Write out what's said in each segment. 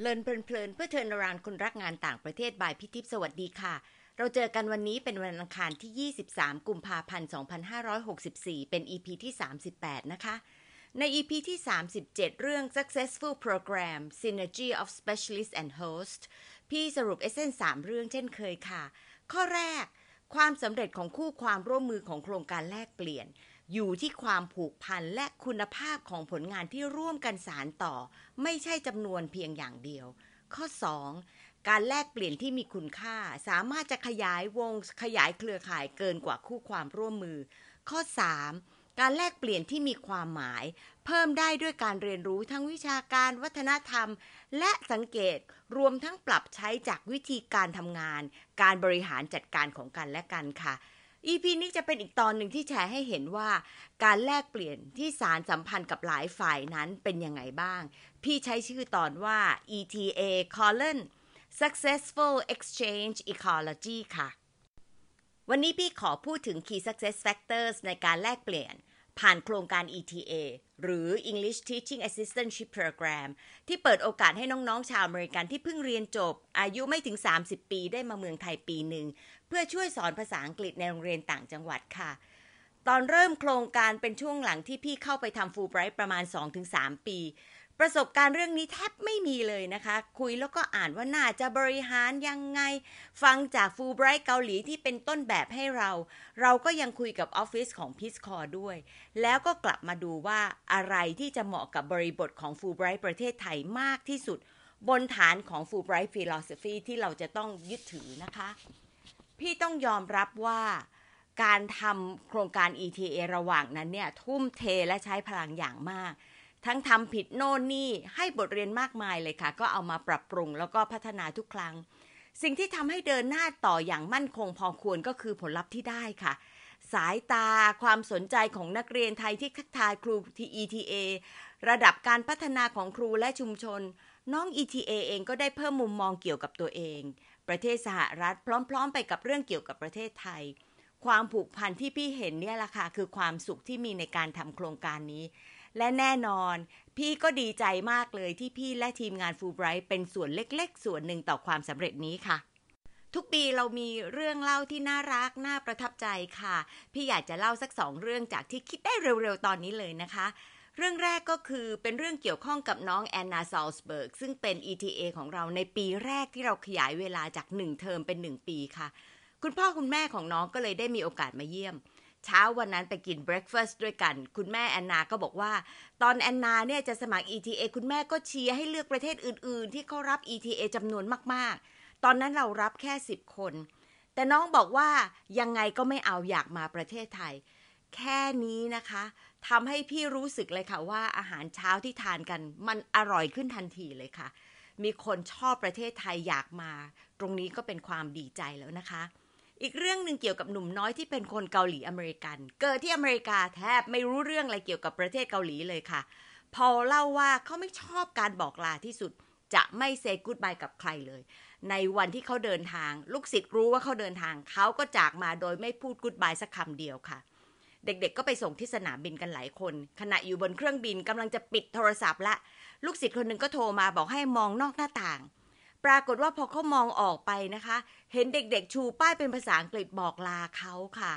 เลินเพลินเพื่อเทินรานคนรักงานต่างประเทศบายพิทิพสวัสดีค่ะ เราเจอกันวันนี้เป็นวันอังคารที่ 23 กุมภาพันธ์ 2564 เป็น EP ที่ 38 นะคะ ใน EP ที่ 37 เรื่อง Successful Program Synergy of Specialist and Host พี่สรุปเอเซน3เรื่องเช่นเคยค่ะ ข้อแรก ความสำเร็จของคู่ความร่วมมือของโครงการแลกเปลี่ยน อยู่ที่ความผูกพันและคุณภาพของผลงานที่ร่วมกันสารต่อ ไม่ใช่จำนวนเพียงอย่างเดียว ข้อ 2. การแลกเปลี่ยนที่มีคุณค่า สามารถจะขยายวงขยายเครือข่ายเกินกว่าคู่ความร่วมมือ ข้อ 3. การแลกเปลี่ยนที่มีความหมาย เพิ่มได้ด้วยการเรียนรู้ทั้งวิชาการวัฒนธรรม และสังเกตรวมทั้งปรับใช้จากวิธีการทำงาน การบริหารจัดการของกันและกันค่ะ EP นี้จะเป็นอีกตอนหนึ่งที่แชร์ให้เห็นว่า การแลกเปลี่ยนที่สารสัมพันธ์กับหลายฝ่ายนั้นเป็นยังไงบ้าง พี่ใช้ชื่อตอนว่า ETA colon Successful Exchange Ecology ค่ะ วันนี้พี่ขอพูดถึง Key Success Factors ในการแลกเปลี่ยน ผ่านโครงการ ETA หรือ English Teaching Assistantship Program ที่เปิดโอกาสให้น้อง ๆ ชาวอเมริกันที่เพิ่งเรียนจบ อายุไม่ถึง 30 ปีได้มาเมืองไทยปีหนึ่ง พื่อช่วยสอนภาษาอังกฤษในโรงเรียนต่างจังหวัดค่ะ ตอนเริ่มโครงการเป็นช่วงหลังที่พี่เข้าไปทำฟูลไบรท์ประมาณ 2-3 ปี ประสบการณ์เรื่องนี้แทบไม่มีเลยนะคะ คุยแล้วก็อ่านว่าน่าจะบริหารยังไง ฟังจากฟูลไบรท์เกาหลีที่เป็นต้นแบบให้เรา เราก็ยังคุยกับออฟฟิศของพิสคอด้วย แล้วก็กลับมาดูว่าอะไรที่จะเหมาะกับบริบทของฟูลไบรท์ประเทศไทยมากที่สุด บนฐานของฟูลไบรท์ฟิโลสฟีที่เราจะต้องยึดถือนะคะ พี่ต้องยอมรับว่าการทำโครงการ ETA ระหว่างนั้นเนี่ย ทุ่มเทและใช้พลังอย่างมาก ทั้งทำผิดโน่นนี่ให้บทเรียนมากมายเลยค่ะ ก็เอามาปรับปรุงแล้วก็พัฒนาทุกครั้ง สิ่งที่ทำให้เดินหน้าต่ออย่างมั่นคงพอควรก็คือผลลัพธ์ที่ได้ค่ะ สายตาความสนใจของนักเรียนไทยที่ทักทายครูที่ ETA ระดับการพัฒนาของครูและชุมชน น้อง ETA เองก็ได้เพิ่มมุมมองเกี่ยวกับตัวเอง ประเทศสหรัฐพร้อม ๆ ไปกับเรื่องเกี่ยวกับประเทศไทย ความผูกพันที่พี่เห็นเนี่ยแหละค่ะคือความสุขที่มีในการทำโครงการนี้ และแน่นอน พี่ก็ดีใจมากเลยที่พี่และทีมงานฟูไบรท์เป็นส่วนเล็ก ๆ ส่วนหนึ่งต่อความสำเร็จนี้ค่ะทุกปีเรามีเรื่องเล่าที่น่ารัก น่าประทับใจค่ะ พี่อยากจะเล่าสักสองเรื่องจากที่คิดได้เร็วๆ ตอนนี้เลยนะคะ เรื่องแรกก็คือเป็นเรื่องเกี่ยวข้องกับน้องแอนนาซอลสเบิร์กซึ่งเป็น ETA ของเราในปีแรกที่เราขยายเวลาจาก 1 เทอมเป็น 1 ปีค่ะ คุณพ่อคุณแม่ของน้องก็เลยได้มีโอกาสมาเยี่ยม เช้าวันนั้นไปกิน breakfast ด้วยกัน คุณแม่แอนนาก็บอกว่า ตอนแอนนาเนี่ยจะสมัคร ETA คุณแม่ก็เชียร์ให้เลือกประเทศอื่น ๆ ที่เขารับ ETA จำนวนมาก ๆ ตอนนั้นเรารับแค่ 10 คน แต่น้องบอกว่ายังไงก็ไม่เอาอยากมาประเทศไทย แค่นี้นะคะทำให้พี่รู้สึกเลยค่ะว่าอาหารเช้าที่ทานกัน มันอร่อยขึ้นทันทีเลยค่ะ มีคนชอบประเทศไทยอยากมา ตรงนี้ก็เป็นความดีใจแล้วนะคะ อีกเรื่องหนึ่งเกี่ยวกับหนุ่มน้อยที่เป็นคนเกาหลีอเมริกัน เกิดที่อเมริกาแทบไม่รู้เรื่องอะไรเกี่ยวกับประเทศเกาหลีเลยค่ะ พอเล่าว่าเขาไม่ชอบการบอกลาที่สุดจะไม่เซกูดบายกับใครเลย ในวันที่เขาเดินทาง ลูกศิษย์รู้ว่าเขาเดินทาง เขาก็จากมาโดยไม่พูดกูดบายสักคำเดียวค่ะเเด็กๆ ก็ไปส่งที่สนามบินกันหลายคน ขณะอยู่บนเครื่องบินกำลังจะปิดโทรศัพท์ละ ลูกศิษย์คนหนึ่งก็โทรมาบอกให้มองนอกหน้าต่าง ปรากฏว่าพอเขามองออกไปนะคะ เห็นเด็กๆ ชูป้ายเป็นภาษาอังกฤษบอกลาเขาค่ะ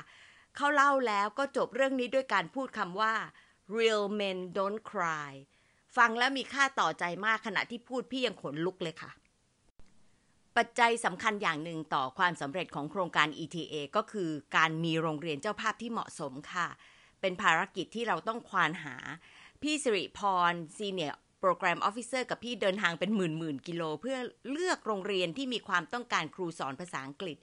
เขาเล่าแล้วก็จบเรื่องนี้ด้วยการพูดคำว่า real men don't cry ฟังแล้วมีค่าต่อใจมากขณะที่พูดพี่ยังขนลุกเลยค่ะ ปัจจัยสำคัญอย่างหนึ่งต่อความสำเร็จของโครงการ ETA ก็คือการมีโรงเรียนเจ้าภาพที่เหมาะสมค่ะ เป็นภารกิจที่เราต้องควานหา พี่สิริพร senior program officer กับพี่เดินทางเป็นหมื่นหมื่นกิโล เพื่อเลือกโรงเรียนที่มีความต้องการครูสอนภาษาอังกฤษ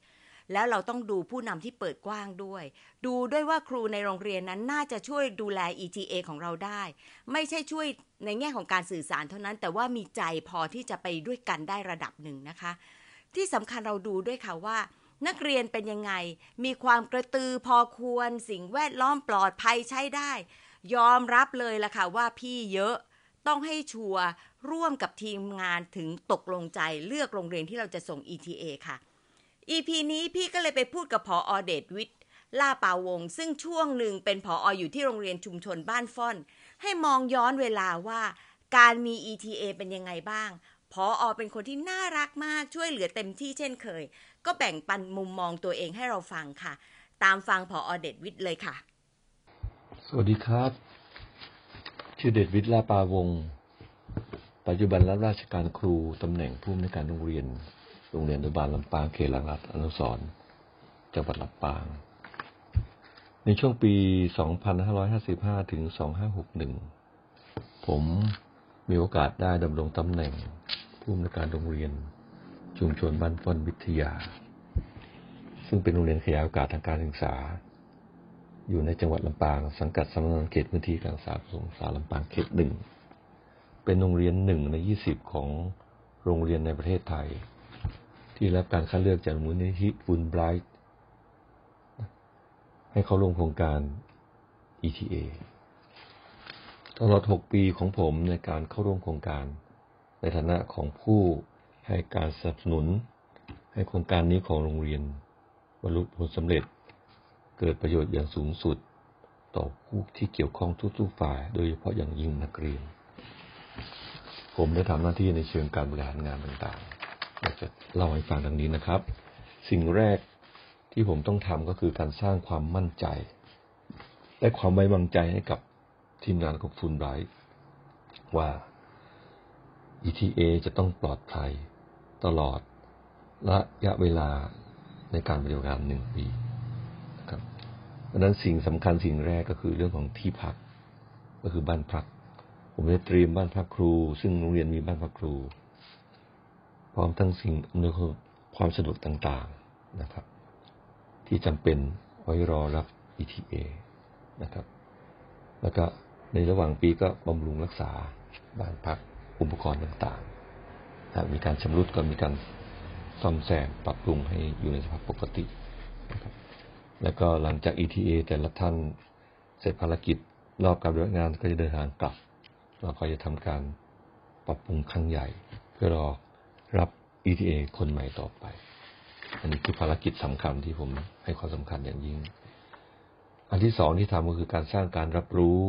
แล้วเราต้องดูผู้นำที่เปิดกว้างด้วย ดูด้วยว่าครูในโรงเรียนนั้นน่าจะช่วยดูแล ETA ของเราได้ ไม่ใช่ช่วยในแง่ของการสื่อสารเท่านั้น แต่ว่ามีใจพอที่จะไปด้วยกันได้ระดับหนึ่งนะคะ ที่สำคัญเราดูด้วยค่ะว่า นักเรียนเป็นยังไง มีความกระตือพอควร สิ่งแวดล้อมปลอดภัยใช้ได้ ยอมรับเลยล่ะค่ะว่าพี่เยอะต้องให้ชัวร์ร่วมกับทีมงานถึงตกลงใจเลือกโรงเรียนที่เราจะส่ง ETA ค่ะ EP นี้พี่ก็เลยไปพูดกับพออเดชวิทย์ล่าป่าวง ซึ่งช่วงหนึ่งเป็นผอออยู่ที่โรงเรียนชุมชนบ้านฟ่อน ให้มองย้อนเวลาว่า การมี ETA เป็นยังไงบ้าง พออเป็นคนที่น่ารักมากช่วยเหลือเต็มที่เช่นเคย ก็แบ่งปันมุมมองตัวเองให้เราฟังค่ะ ตามฟังพออเดชวิทย์เลยค่ะ สวัสดีครับ ชื่อเดชวิทย์ลาปาวง ปัจจุบันรับราชการครูตำแหน่งผู้อำนวยการโรงเรียน โรงเรียนอนุบาลลำปางเขตหลังรัฐอนุสรจังหวัดลำปาง ในช่วงปี 2555 ถึง 2561 ผม มีโอกาสได้ดำรงตำแหน่งผู้อำนวยการโรงเรียน ชุมชนบ้านฟอนวิทยา ซึ่งเป็นโรงเรียนขยายโอกาสทางการศึกษา อยู่ในจังหวัดลำปาง สังกัดสำนักงานเขตพื้นที่การศึกษาประสงสาลำปางเขตหนึ่งเป็นโรงเรียนหนึ่งในยี่สิบของโรงเรียนในประเทศไทย ที่รับการคัดเลือกจากมูลนิธิฟุนไบรท์ให้เขาลงโครงการ ETA ตลอด 6 ปีของผมในการเข้าร่วมโครงการ ในฐานะของผู้ให้การสนับสนุน ให้โครงการนี้ของโรงเรียนบรรลุผลสำเร็จ เกิดประโยชน์อย่างสูงสุด ต่อผู้ที่เกี่ยวข้องทุกๆฝ่าย โดยเฉพาะอย่างยิ่งนักเรียน ผมได้ทำหน้าที่ในเชิงการบริหารงานต่างๆอยากจะเล่าให้ฟังดังนี้นะครับ สิ่งแรกที่ผมต้องทำก็คือการสร้างความมั่นใจ และความไว้วางใจให้กับ ทีมงานของฟูลไบรท์ว่า ETA จะต้องปลอดภัยตลอดระยะเวลาในการปฏิบัติงานหนึ่งปีนะครับดังนั้นสิ่งสำคัญสิ่งแรกก็คือเรื่องของที่พักก็คือบ้านพัก ผมได้เตรียมบ้านพักครู ซึ่งโรงเรียนมีบ้านพักครู พร้อมทั้งสิ่งอำนวยความสะดวกต่างๆนะครับ ที่จำเป็นไว้รอรับ ETA นะครับ แล้วก็ ในระหว่างปีก็บำรุงรักษาบ้านพักอุปกรณ์ต่างๆถ้ามีการชำรุดก็มีการซ่อมแซมปรับปรุงให้อยู่ในสภาพปกตินะครับแล้วก็หลังจาก ETA แต่ละท่านเสร็จภารกิจรอบการปฏิบัติงานก็จะเดินทางกลับ เราก็จะทำการปรับปรุงครั้งใหญ่ เพื่อรอรับ ETA คนใหม่ต่อไป อันนี้คือภารกิจสำคัญที่ผมให้ความสำคัญอย่างยิ่ง อันที่สองที่ทำก็คือการสร้างการรับรู้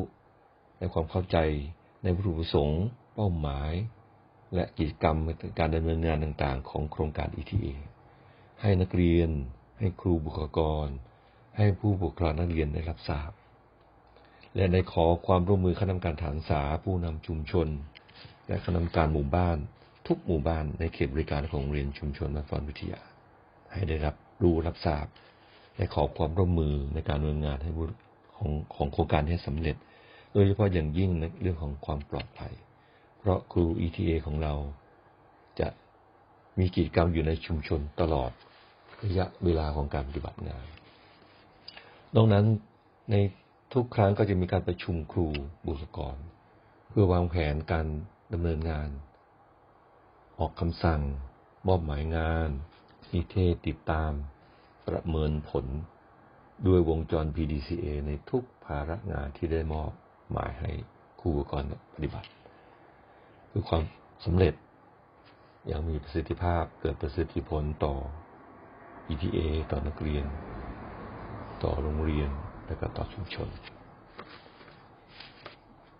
ในความเข้าใจในวัตถุประสงค์เป้าหมาย และกิจกรรมการดำเนินงานต่างๆ ของโครงการ ETA ให้นักเรียน ให้ครูบุคลากร ให้ผู้ปกครองนักเรียนได้รับทราบ และได้ขอความร่วมมือคณะกรรมการฐานศึกษาผู้นำชุมชน และคณะกรรมการหมู่บ้าน ทุกหมู่บ้านในเขตบริการของโรงเรียนชุมชนมัฟอนวิทยา ให้ได้รับรู้รับทราบและขอความร่วมมือในการดำเนินงานให้ของของโครงการให้สำเร็จ ดยเฉพาะอย่างยิ่งในเรื่องของความปลอดภัย เพราะครู ETA ของเราจะมีกิจกรรมอยู่ในชุมชนตลอดระยะเวลาของการปฏิบัติงานดังนั้นในทุกครั้งก็จะมีการประชุมครูบุคลากร เพื่อวางแผนการดำเนินงาน ออกคำสั่ง มอบหมายงานนิเทศติดตาม ประเมินผล ด้วยวงจร PDCA ในทุกภาระงานที่ได้มอบ หมายให้ครูบุคลากรปฏิบัติ คือความสำเร็จอย่างมีประสิทธิภาพเกิดประสิทธิผลต่อ ETA ต่อนักเรียน ต่อโรงเรียนและก็ต่อชุมชน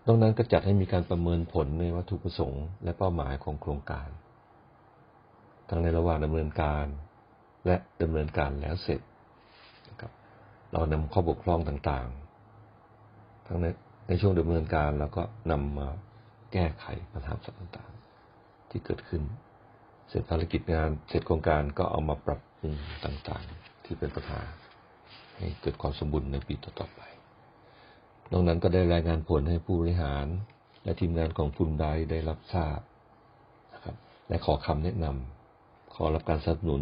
ดังนั้นก็จัดให้มีการประเมินผลในวัตถุประสงค์และเป้าหมายของโครงการ ทั้งในระหว่างดำเนินการ และดำเนินการแล้วเสร็จนะครับเรานำข้อบกพร่องต่างๆ ทั้งใน ในช่วงดำเนินการเราก็นำมาแก้ไขปัญหาต่างๆ ที่เกิดขึ้น เสร็จภารกิจงาน เสร็จโครงการก็เอามาปรับปรุงต่างๆ ที่เป็นปัญหาให้เกิดความสมบูรณ์ในปีต่อๆไป นอกนั้นก็ได้รายงานผลให้ผู้บริหาร และทีมงานของฟุนไดได้รับทราบนะครับ และขอคำแนะนำขอรับการสนับสนุน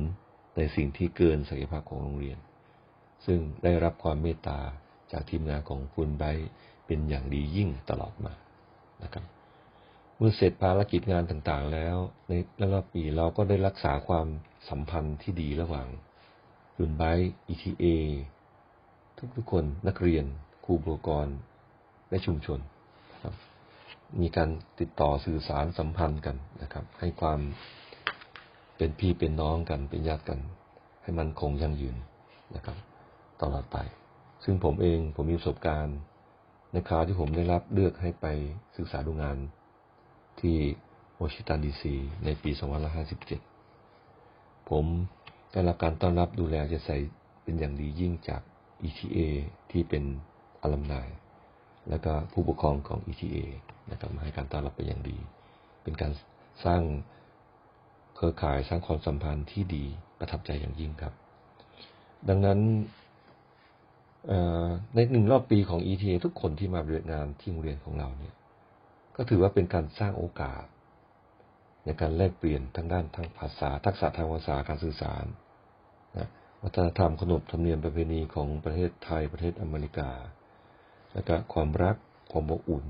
ในสิ่งที่เกินศักยภาพของโรงเรียน ซึ่งได้รับความเมตตาจากทีมงานของฟุนได เป็นอย่างดียิ่งตลอดมานะครับเมื่อเสร็จภารกิจงานต่างๆ แล้ว ในระดับปีเราก็ได้รักษาความสัมพันธ์ที่ดีระหว่างฟุนไบ ETA ทุกๆคนนักเรียนครูบุคลากร และชุมชนครับ มีการติดต่อสื่อสารสัมพันธ์กันนะครับ ให้ความเป็นพี่เป็นน้องกันเป็นญาติกัน ให้มันคงยั่งยืนนะครับ ตลอดไป ซึ่งผมเองผมมีประสบการณ์ ในคราวที่ผมได้รับเลือกให้ไปศึกษาดูงานที่วอชิงตันดีซีในปี 2557 ผมได้รับการต้อนรับดูแลจะใส่เป็นอย่างดียิ่งจาก ETA ที่เป็นอลัมนายและก็ผู้ปกครองของ ETA นะครับมาให้การต้อนรับเป็นอย่างดี เป็นการสร้างเครือข่ายสร้างความสัมพันธ์ที่ดีประทับใจอย่างยิ่งครับ ดังนั้น ในหนึ่งรอบปีของ ETA ทุกคนที่มาเรียนงานที่โรงเรียนของเราเนี่ย ก็ถือว่าเป็นการสร้างโอกาส ในการแลกเปลี่ยนทั้งด้านทางภาษา ทักษะทางภาษาการสื่อสารนะวัฒนธรรมขนบธรรมเนียมประเพณีของประเทศไทยประเทศอเมริกา และก็ความรักความอบอุ่น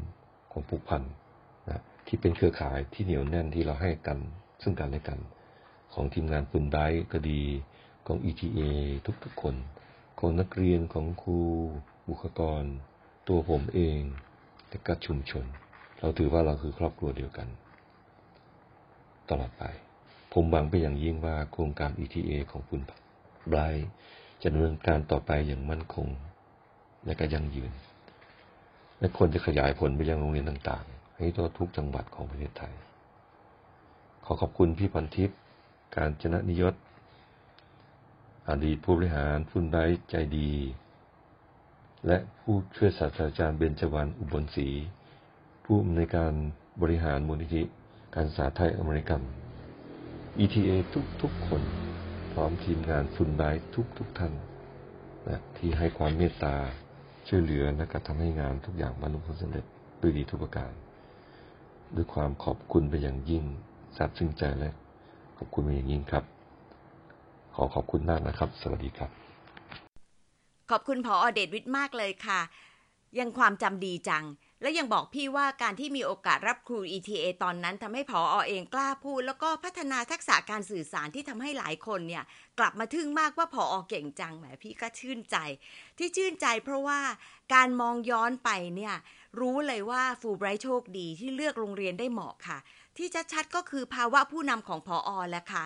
ความผูกพันนะที่เป็นเครือข่ายที่เหนียวแน่นที่เราให้กันซึ่งกันและกัน ของทีมงานฟุนไดก็ดีของ ETA ทุกๆคน ของนักเรียนของครูบุคลากร ตัวผมเองและก็ชุมชน เราถือว่าเราคือครอบครัวเดียวกัน ตลอดไป ผมหวังไปอย่างยิ่งว่าโครงการ ETA ของคุณไบรท์จะดำเนินการต่อไปอย่างมั่นคง และก็ยั่งยืน และควรจะขยายผลไปยังโรงเรียนต่างๆ ให้ทั่วทุกจังหวัดของประเทศไทย ขอขอบคุณพี่พันทิพย์การชนะนิยต อดีตผู้บริหารฟุนไดใจดี และผู้ช่วยศาสตราจารย์เบญจวรรณอุบลศรีผู้อำนวยการบริหารมูลนิธิการศึกษาไทยอเมริกัน ETA ทุกๆคน พร้อมทีมงานฟุนไดทุกๆท่านนะที่ให้ความเมตตาช่วยเหลือและกระทำให้งานทุกอย่างบรรลุผลสำเร็จด้วยดีทุกประการ ด้วยความขอบคุณไปอย่างยิ่งซาบซึ้งใจและขอบคุณไปอย่างยิ่งครับ ขอขอบคุณมากนะครับ สวัสดีครับ ขอบคุณพออเดชวิทย์มากเลยค่ะ ยังความจำดีจัง และยังบอกพี่ว่าการที่มีโอกาสรับครู ETA ตอนนั้นทำให้พออเองกล้าพูด แล้วก็พัฒนาทักษะการสื่อสารที่ทำให้หลายคนเนี่ย กลับมาทึ่งมากว่าพออเก่งจังแหมพี่ก็ชื่นใจ ที่ชื่นใจเพราะว่าการมองย้อนไปเนี่ยรู้เลยว่าฟูไบรท์โชคดีที่เลือกโรงเรียนได้เหมาะค่ะ ที่ชัดๆก็คือภาวะผู้นำของพออแหละค่ะ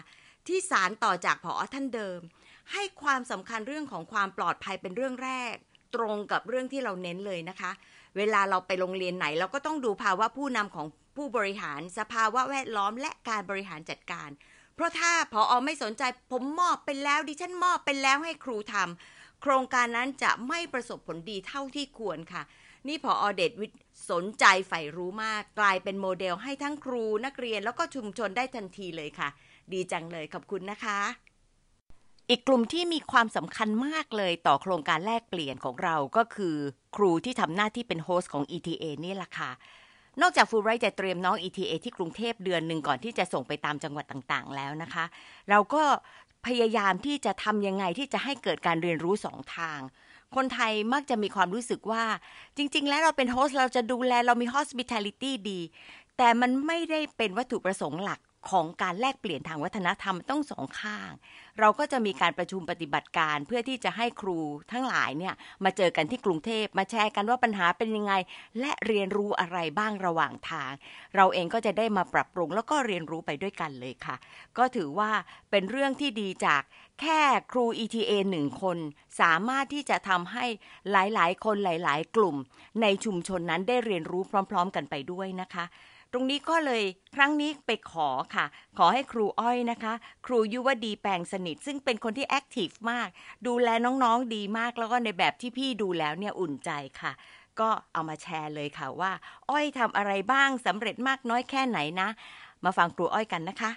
ที่สารต่อจากผอท่านเดิม ให้ความสำคัญเรื่องของความปลอดภัยเป็นเรื่องแรก ตรงกับเรื่องที่เราเน้นเลยนะคะ เวลาเราไปโรงเรียนไหน เราก็ต้องดูภาวะผู้นำของผู้บริหารสภาวะแวดล้อมและการบริหารจัดการ เพราะถ้าพออไม่สนใจผมมอบไปแล้ว ดิฉันมอบไปแล้วให้ครูทำโครงการนั้นจะไม่ประสบผลดีเท่าที่ควรค่ะนี่ผอ.เดชวิทย์สนใจใฝ่รู้มาก กลายเป็นโมเดลให้ทั้งครูนักเรียนแล้วก็ชุมชนได้ทันทีเลยค่ะ ดีจังเลยขอบคุณนะคะ อีกกลุ่มที่มีความสำคัญมากเลยต่อโครงการแลกเปลี่ยนของเราก็คือ ครูที่ทำหน้าที่เป็น host ของ ETA นี่แหละค่ะนอกจากฟูไรจะเตรียมน้อง ETA ที่กรุงเทพเดือนหนึ่งก่อนที่จะส่งไปตามจังหวัดต่างๆ แล้วนะคะ เราก็พยายามที่จะทำยังไงที่จะให้เกิดการเรียนรู้สองทาง คนไทยมักจะมีความรู้สึกว่า จริง ๆ แล้วเราเป็นโฮสต์เราจะดูแลเรามี hospitality ดี แต่มันไม่ได้เป็นวัตถุประสงค์หลัก ของการแลกเปลี่ยนทางวัฒนธรรมต้องสองข้าง เราก็จะมีการประชุมปฏิบัติการเพื่อที่จะให้ครูทั้งหลายเนี่ยมาเจอกันที่กรุงเทพมาแชร์กันว่าปัญหาเป็นยังไง และเรียนรู้อะไรบ้างระหว่างทาง เราเองก็จะได้มาปรับปรุงแล้วก็เรียนรู้ไปด้วยกันเลยค่ะ ก็ถือว่าเป็นเรื่องที่ดีจากแค่ครู ETA หนึ่งคน สามารถที่จะทำให้หลายๆ คนหลาย ๆ กลุ่ม ในชุมชนนั้นได้เรียนรู้พร้อม ๆ กันไปด้วยนะคะ ตรงนี้ก็เลยครั้งนี้ไปขอค่ะ ขอให้ครูอ้อยนะคะ ครูยุวดีแปลงสนิท ซึ่งเป็นคนที่แอคทีฟมาก ดูแลน้องๆดีมากแล้วก็ในแบบที่พี่ดูแล้วเนี่ยอุ่นใจค่ะ ก็เอามาแชร์เลยค่ะว่า อ้อยทำอะไรบ้างสำเร็จมากน้อยแค่ไหนนะ มาฟังครูอ้อยกันนะคะ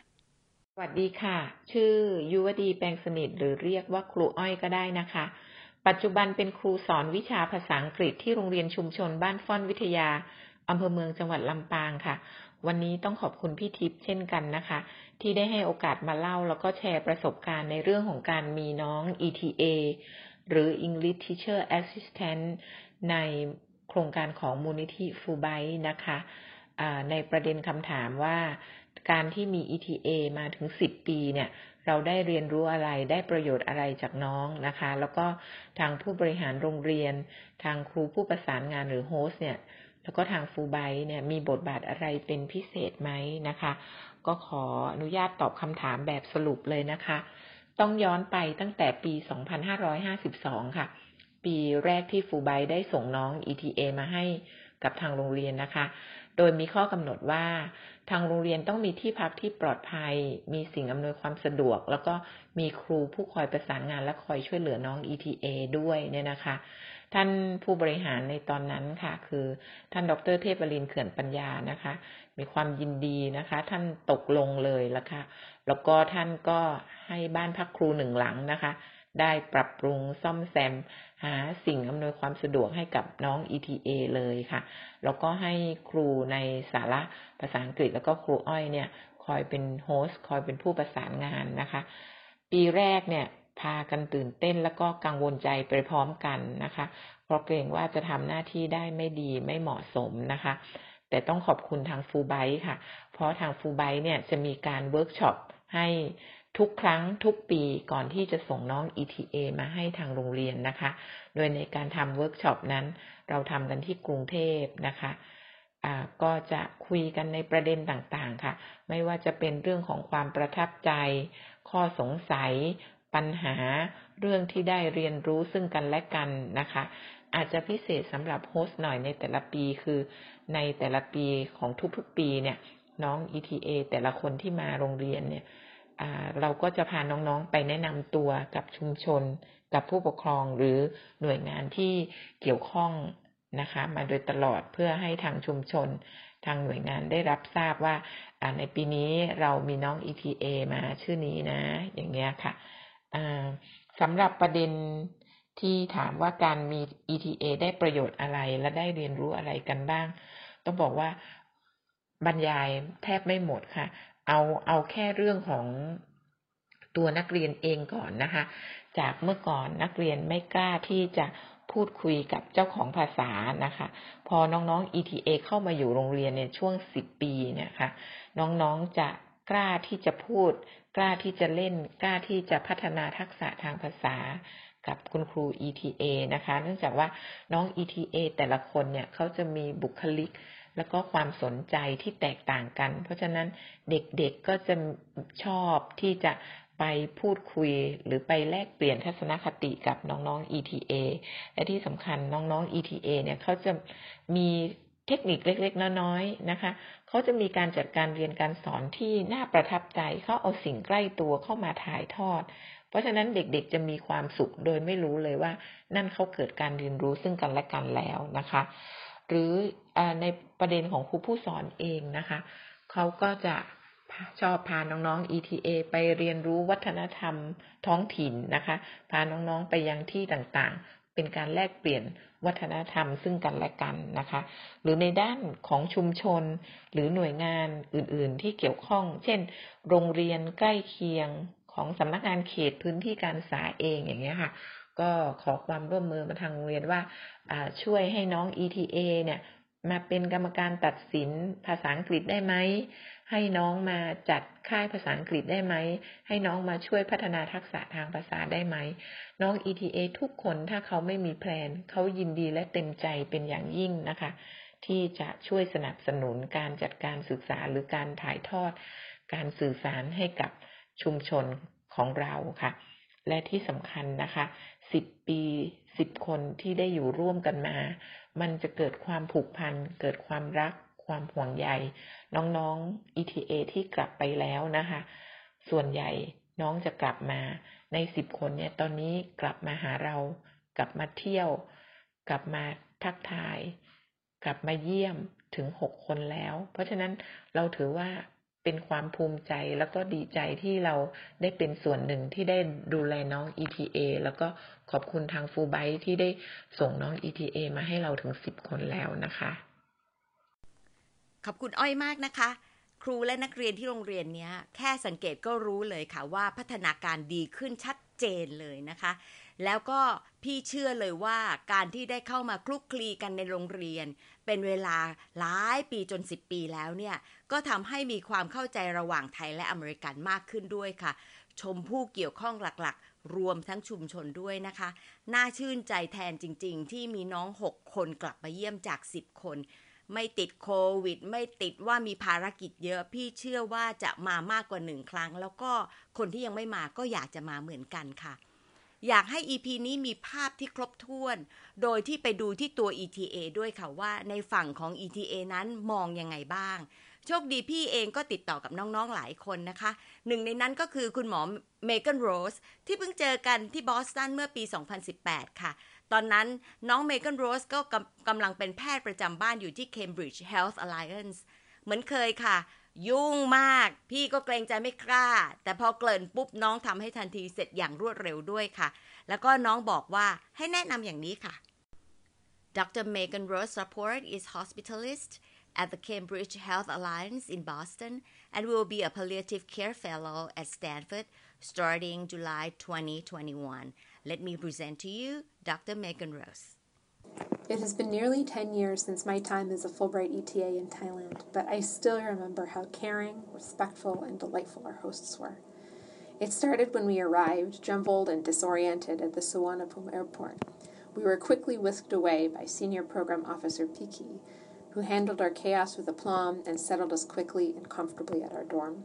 สวัสดีค่ะ ชื่อยุวดีแปลงสนิทหรือเรียกว่าครูอ้อยก็ได้นะคะ ปัจจุบันเป็นครูสอนวิชาภาษาอังกฤษที่โรงเรียนชุมชนบ้านฟ่อนวิทยา อำเภอเมืองจังหวัดลำปางค่ะ วันนี้ต้องขอบคุณพี่ทิพย์เช่นกันนะคะ ที่ได้ให้โอกาสมาเล่าแล้วก็แชร์ประสบการณ์ในเรื่องของการมีน้อง ETA หรือ English Teacher Assistant ในโครงการของมูลนิธิฟูไบนะคะในประเด็นคำถามว่าการที่มี ETA มาถึง 10 ปีเนี่ย เราได้เรียนรู้อะไร ได้ประโยชน์อะไรจากน้องนะคะ แล้วก็ทางผู้บริหารโรงเรียน ทางครูผู้ประสานงานหรือโฮสเนี่ย แล้วก็ทางฟูไบเนี่ยมีบทบาทอะไรเป็นพิเศษไหมนะคะ ก็ขออนุญาตตอบคำถามแบบสรุปเลยนะคะ ต้องย้อนไปตั้งแต่ปี 2552 ค่ะ ปีแรกที่ฟูไบได้ส่งน้อง ETA มาให้กับทางโรงเรียนนะคะ โดยมีข้อกำหนดว่าทางโรงเรียนต้องมีที่พักที่ปลอดภัย มีสิ่งอำนวยความสะดวก แล้วก็มีครูผู้คอยประสานงานและคอยช่วยเหลือน้อง ETA ด้วยเนี่ยนะคะ ท่านผู้บริหารในตอนนั้นค่ะ คือท่านดรเทพบรินเขื่อนปัญญานะคะ มีความยินดีนะคะ ท่านตกลงเลยล้วค่ะ แล้วก็ท่านก็ให้บ้านพักครูหนึ่งหลังนะคะ ได้ปรับปรุงซ่อมแซม หาสิ่งอำนวยความสะดวกให้กับน้อง ETA เลยค่ะ แล้วก็ให้ครูในสาระภาษาอังกฤษแล้วก็ครูอ้อยเนี่ย คอยเป็นโฮสต์คอยเป็นผู้ประสานงานนะคะ ปีแรกเนี่ย พากันตื่นเต้นแล้วก็กังวลใจไปพร้อมกันนะคะ เพราะเกรงว่าจะทำหน้าที่ได้ไม่ดีไม่เหมาะสมนะคะ แต่ต้องขอบคุณทางฟูไบค่ะ เพราะทางฟูไบเนี่ยจะมีการเวิร์กช็อปให้ทุกครั้งทุกปีก่อนที่จะส่งน้อง ETA มาให้ทางโรงเรียนนะคะ โดยในการทำเวิร์กช็อปนั้น เราทำกันที่กรุงเทพนะคะก็จะคุยกันในประเด็นต่างๆค่ะ ไม่ว่าจะเป็นเรื่องของความประทับใจ ข้อสงสัย ปัญหาเรื่องที่ได้เรียนรู้ซึ่งกันและกันนะคะ อาจจะพิเศษสำหรับโฮสต์หน่อยในแต่ละปีคือในแต่ละปีของทุกๆปีเนี่ยน้อง ETA แต่ละคนที่มาโรงเรียนเนี่ยเราก็จะพาน้องๆไปแนะนำตัวกับชุมชน กับผู้ปกครองหรือหน่วยงานที่เกี่ยวข้องนะคะ มาโดยตลอดเพื่อให้ทางชุมชน ทางหน่วยงานได้รับทราบว่าในปีนี้เรามีน้อง ETA มาชื่อนี้นะ อย่างเงี้ยค่ะ สำหรับประเด็นที่ถามว่าการมี ETA ได้ประโยชน์อะไรและได้เรียนรู้อะไรกันบ้าง ต้องบอกว่าบรรยายแทบไม่หมดค่ะ เอาเอาแค่เรื่องของตัวนักเรียนเองก่อนนะคะ จากเมื่อก่อนนักเรียนไม่กล้าที่จะพูดคุยกับเจ้าของภาษานะคะ พอน้องๆ ETA เข้ามาอยู่โรงเรียนในช่วงสิบปีเนี่ยค่ะ น้องๆจะ กล้าที่จะพูด กล้าที่จะเล่น กล้าที่จะพัฒนาทักษะทางภาษากับคุณครู ETA นะคะ เนื่องจากว่าน้อง ETA แต่ละคนเนี่ยเขาจะมีบุคลิก แล้วก็ความสนใจที่แตกต่างกัน เพราะฉะนั้นเด็กๆก็จะชอบที่จะไปพูดคุยหรือไปแลกเปลี่ยนทัศนคติกับน้องๆ ETA และที่สำคัญน้องๆ ETA เนี่ยเขาจะมีเทคนิคเล็กๆ น้อยๆ นะคะ เขาจะมีการจัดการเรียนการสอนที่น่าประทับใจ เขาเอาสิ่งใกล้ตัวเข้ามาถ่ายทอด เพราะฉะนั้นเด็กๆจะมีความสุขโดยไม่รู้เลยว่า นั่นเขาเกิดการเรียนรู้ซึ่งกันและกันแล้วนะคะ หรืออในประเด็นของครูผู้สอนเองนะคะเขาก็จะชอบพาน้องๆ ETA ไปเรียนรู้วัฒนธรรมท้องถิ่นนะคะ พาน้องๆไปยังที่ต่างๆ เป็นการแลกเปลี่ยนวัฒนธรรมซึ่งกันและกันนะคะ หรือในด้านของชุมชน หรือหน่วยงานอื่น ๆ ที่เกี่ยวข้อง เช่น โรงเรียนใกล้เคียงของสำนักงานเขตพื้นที่การศึกษาเองอย่างเงี้ยค่ะ ก็ขอความร่วมมือมาทางโรงเรียนว่าช่วยให้น้อง ETA เนี่ย มาเป็นกรรมการตัดสินภาษาอังกฤษได้ไหม ให้น้องมาจัดค่ายภาษาอังกฤษได้ไหม ให้น้องมาช่วยพัฒนาทักษะทางภาษาได้ไหม น้อง ETA ทุกคนถ้าเขาไม่มีแพลน เขายินดีและเต็มใจเป็นอย่างยิ่งนะคะ ที่จะช่วยสนับสนุนการจัดการศึกษาหรือการถ่ายทอด การสื่อสารให้กับชุมชนของเราค่ะ และที่สำคัญนะคะสิบปีสิบคนที่ได้อยู่ร่วมกันมา มันจะเกิดความผูกพัน เกิดความรัก ความห่วงใย น้องๆ ETA ที่กลับไปแล้วนะคะ ส่วนใหญ่น้องจะกลับมา ในสิบคนเนี่ยตอนนี้กลับมาหาเรา กลับมาเที่ยว กลับมาทักทาย กลับมาเยี่ยมถึงหกคนแล้ว เพราะฉะนั้นเราถือว่า เป็นความภูมิใจแล้วก็ดีใจที่เราได้เป็นส่วนหนึ่งที่ได้ดูแลน้อง ETA แล้วก็ขอบคุณทางฟูไบที่ได้ส่งน้อง ETA มาให้เราถึงสิบคนแล้วนะคะ ขอบคุณอ้อยมากนะคะ ครูและนักเรียนที่โรงเรียนนี้แค่สังเกตก็รู้เลยค่ะว่าพัฒนาการดีขึ้นชัดเจนเลยนะคะ แล้วก็พี่เชื่อเลยว่าการที่ได้เข้ามาคลุกคลีกันในโรงเรียน เป็นเวลาหลายปีจน 10 ปีแล้วเนี่ยก็ทำให้มีความเข้าใจระหว่างไทยและอเมริกันมากขึ้นด้วยค่ะ ชมผู้เกี่ยวข้องหลักๆ รวมทั้งชุมชนด้วยนะคะ น่าชื่นใจแทนจริง ๆ ที่มีน้อง 6 คนกลับมาเยี่ยมจาก 10 คนไม่ติดโควิด ไม่ติดว่ามีภารกิจเยอะพี่เชื่อว่าจะมามากกว่าหนึ่งครั้ง แล้วก็คนที่ยังไม่มาก็อยากจะมาเหมือนกันค่ะ อยากให้ EP นี้มีภาพที่ครบถ้วน โดยที่ไปดูที่ตัว ETA ด้วยค่ะว่าในฝั่งของ ETA นั้นมองยังไงบ้าง โชคดีพี่เองก็ติดต่อกับน้องๆหลายคนนะคะ หนึ่งในนั้นก็คือคุณหมอเมเกนโรสที่เพิ่งเจอกันที่บอสตันเมื่อปี 2018 ค่ะ ตอนนั้นน้องเมเกนโรสก็กำกำลังเป็นแพทย์ประจำบ้านอยู่ที่ Cambridge Health Alliance เหมือนเคยค่ะ ยุ่งมาก พี่ก็เกรงใจไม่กล้า แต่พอเกริ่นปุ๊บน้องทำให้ทันทีเสร็จอย่างรวดเร็วด้วยค่ะ แล้วก็น้องบอกว่าให้แนะนำอย่างนี้ค่ะ Dr. Megan Rose Rapport is hospitalist at the Cambridge Health Alliance in Boston and will be a palliative care fellow at Stanford starting July 2021. Let me present to you Dr. Megan Rose. It has been nearly 10 years since my time as a Fulbright ETA in Thailand, but I still remember how caring, respectful, and delightful our hosts were. It started when we arrived, jumbled and disoriented at the Suvarnabhumi airport. We were quickly whisked away by Senior Program Officer Piki, who handled our chaos with aplomb and settled us quickly and comfortably at our dorm.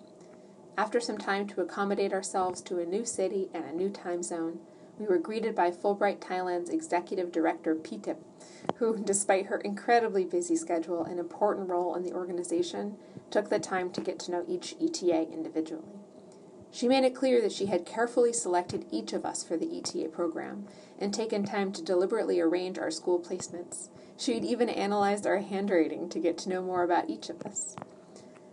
After some time to accommodate ourselves to a new city and a new time zone, we were greeted by Fulbright Thailand's executive director, Pitip, who, despite her incredibly busy schedule and important role in the organization, took the time to get to know each ETA individually. She made it clear that she had carefully selected each of us for the ETA program and taken time to deliberately arrange our school placements. She had even analyzed our handwriting to get to know more about each of us.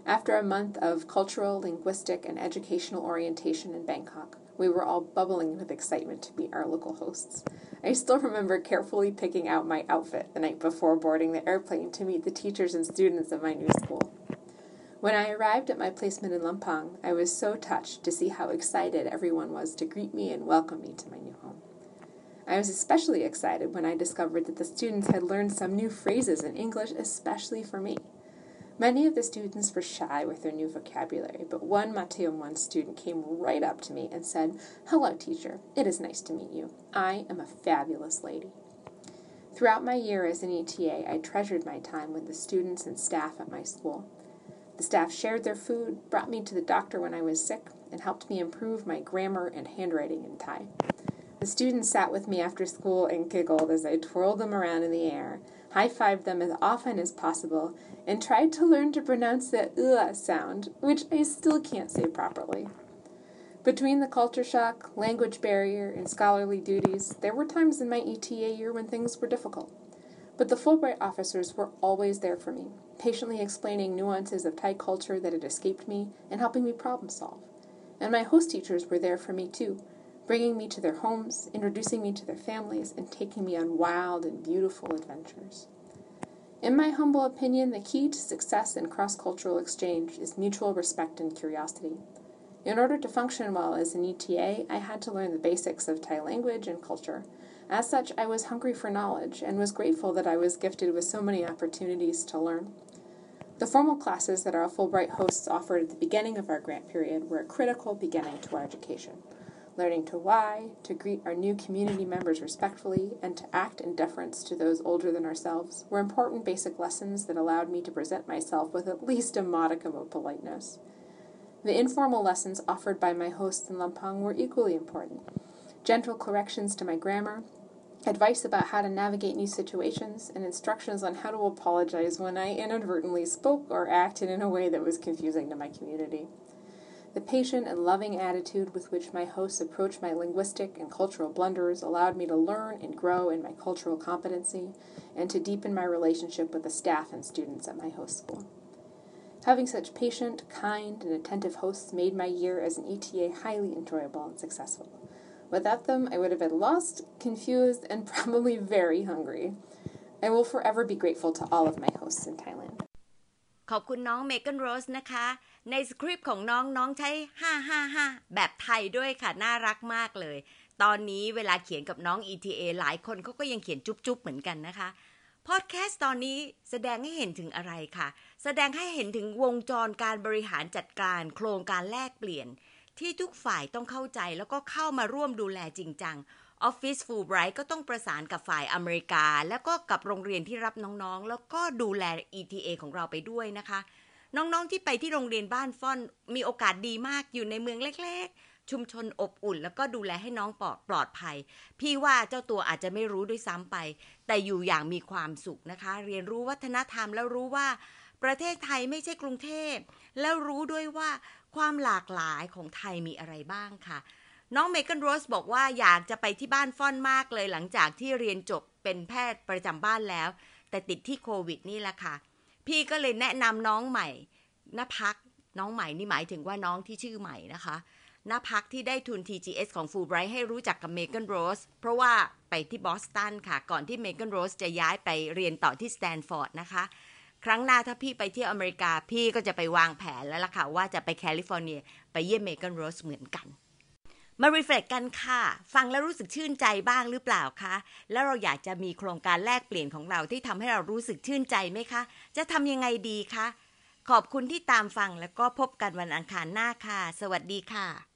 After a month of cultural, linguistic, and educational orientation in Bangkok, we were all bubbling with excitement to meet our local hosts. I still remember carefully picking out my outfit the night before boarding the airplane to meet the teachers and students of my new school. When I arrived at my placement in Lampang, I was so touched to see how excited everyone was to greet me and welcome me to my new home. I was especially excited when I discovered that the students had learned some new phrases in English especially for me. Many of the students were shy with their new vocabulary, but one Mateo 1 student came right up to me and said, Hello, teacher. It is nice to meet you. I am a fabulous lady. Throughout my year as an ETA, I treasured my time with the students and staff at my school. The staff shared their food, brought me to the doctor when I was sick, and helped me improve my grammar and handwriting in Thai. The students sat with me after school and giggled as I twirled them around in the air, high fived them as often as possible, and tried to learn to pronounce the uh sound, which I still can't say properly. Between the culture shock, language barrier, and scholarly duties, there were times in my ETA year when things were difficult. But the Fulbright officers were always there for me, patiently explaining nuances of Thai culture that had escaped me and helping me problem solve. And my host teachers were there for me too, bringing me to their homes, introducing me to their families, and taking me on wild and beautiful adventures. In my humble opinion, the key to success in cross cultural exchange is mutual respect and curiosity. In order to function well as an ETA, I had to learn the basics of Thai language and culture. As such, I was hungry for knowledge and was grateful that I was gifted with so many opportunities to learn. The formal classes that our Fulbright hosts offered at the beginning of our grant period were a critical beginning to our education. Learning to why, to greet our new community members respectfully, and to act in deference to those older than ourselves were important basic lessons that allowed me to present myself with at least a modicum of politeness. The informal lessons offered by my hosts in Lampang were equally important. Gentle corrections to my grammar, advice about how to navigate new situations, and instructions on how to apologize when I inadvertently spoke or acted in a way that was confusing to my community. The patient and loving attitude with which my hosts approached my linguistic and cultural blunders allowed me to learn and grow in my cultural competency and to deepen my relationship with the staff and students at my host school. Having such patient, kind, and attentive hosts made my year as an ETA highly enjoyable and successful. Without them, I would have been lost, confused, and probably very hungry. I will forever be grateful to all of my hosts in Thailand. ขอบคุณน้องเมเกนโรสนะคะ ในสคริปต์ของน้องน้องใช้ 555 แบบไทยด้วยค่ะ น่ารักมากเลย ตอนนี้เวลาเขียนกับน้อง ETA หลายคนเขาก็ยังเขียนจุ๊บๆเหมือนกันนะคะพอดแคสต์ตอนนี้แสดงให้เห็นถึงอะไรค่ะ แสดงให้เห็นถึงวงจรการบริหารจัดการ โครงการแลกเปลี่ยน ที่ทุกฝ่ายต้องเข้าใจแล้วก็เข้ามาร่วมดูแลจริงจังออฟฟิศฟูไบรท์ก็ต้องประสานกับฝ่ายอเมริกา แล้วก็กับโรงเรียนที่รับน้องๆ แล้วก็ดูแล ETA ของเราไปด้วยนะคะ น้องๆที่ไปที่โรงเรียนบ้านฟ่อนมีโอกาสดีมากอยู่ในเมืองเล็กๆ ชุมชนอบอุ่น แล้วก็ดูแลให้น้องปลอดปลอดภัย พี่ว่าเจ้าตัวอาจจะไม่รู้ด้วยซ้ำไป แต่อยู่อย่างมีความสุขนะคะ เรียนรู้วัฒนธรรมแล้วรู้ว่าประเทศไทยไม่ใช่กรุงเทพ แล้วรู้ด้วยว่าความหลากหลายของไทยมีอะไรบ้างค่ะ น้องเมกันโรสบอกว่าอยากจะไปที่บ้านฟ่อนมากเลยหลังจากที่เรียนจบเป็นแพทย์ประจำบ้านแล้ว แต่ติดที่โควิดนี่แหละค่ะ พี่ก็เลยแนะนำน้องใหม่นพักน้องใหม่นี่หมายถึงว่าน้องที่ชื่อใหม่นะคะนพักที่ได้ทุน TGS ของฟูไบรท์ให้รู้จักกับเมกันโรสเพราะว่าไปที่บอสตันค่ะ ก่อนที่เมกันโรสจะย้ายไปเรียนต่อที่สแตนฟอร์ดนะคะ ครั้งหน้าถ้าพี่ไปเที่ยวอเมริกาพี่ก็จะไปวางแผนแล้วล่ะค่ะ ว่าจะไปแคลิฟอร์เนีย ไปเยี่ยมเมกันโรสเหมือนกัน มา reflect กันค่ะ ฟังแล้วรู้สึกชื่นใจบ้างหรือเปล่าคะ แล้วเราอยากจะมีโครงการแลกเปลี่ยนของเราที่ทำให้เรารู้สึกชื่นใจไหมคะ จะทำยังไงดีคะ ขอบคุณที่ตามฟังแล้วก็พบกันวันอังคารหน้าค่ะ สวัสดีค่ะ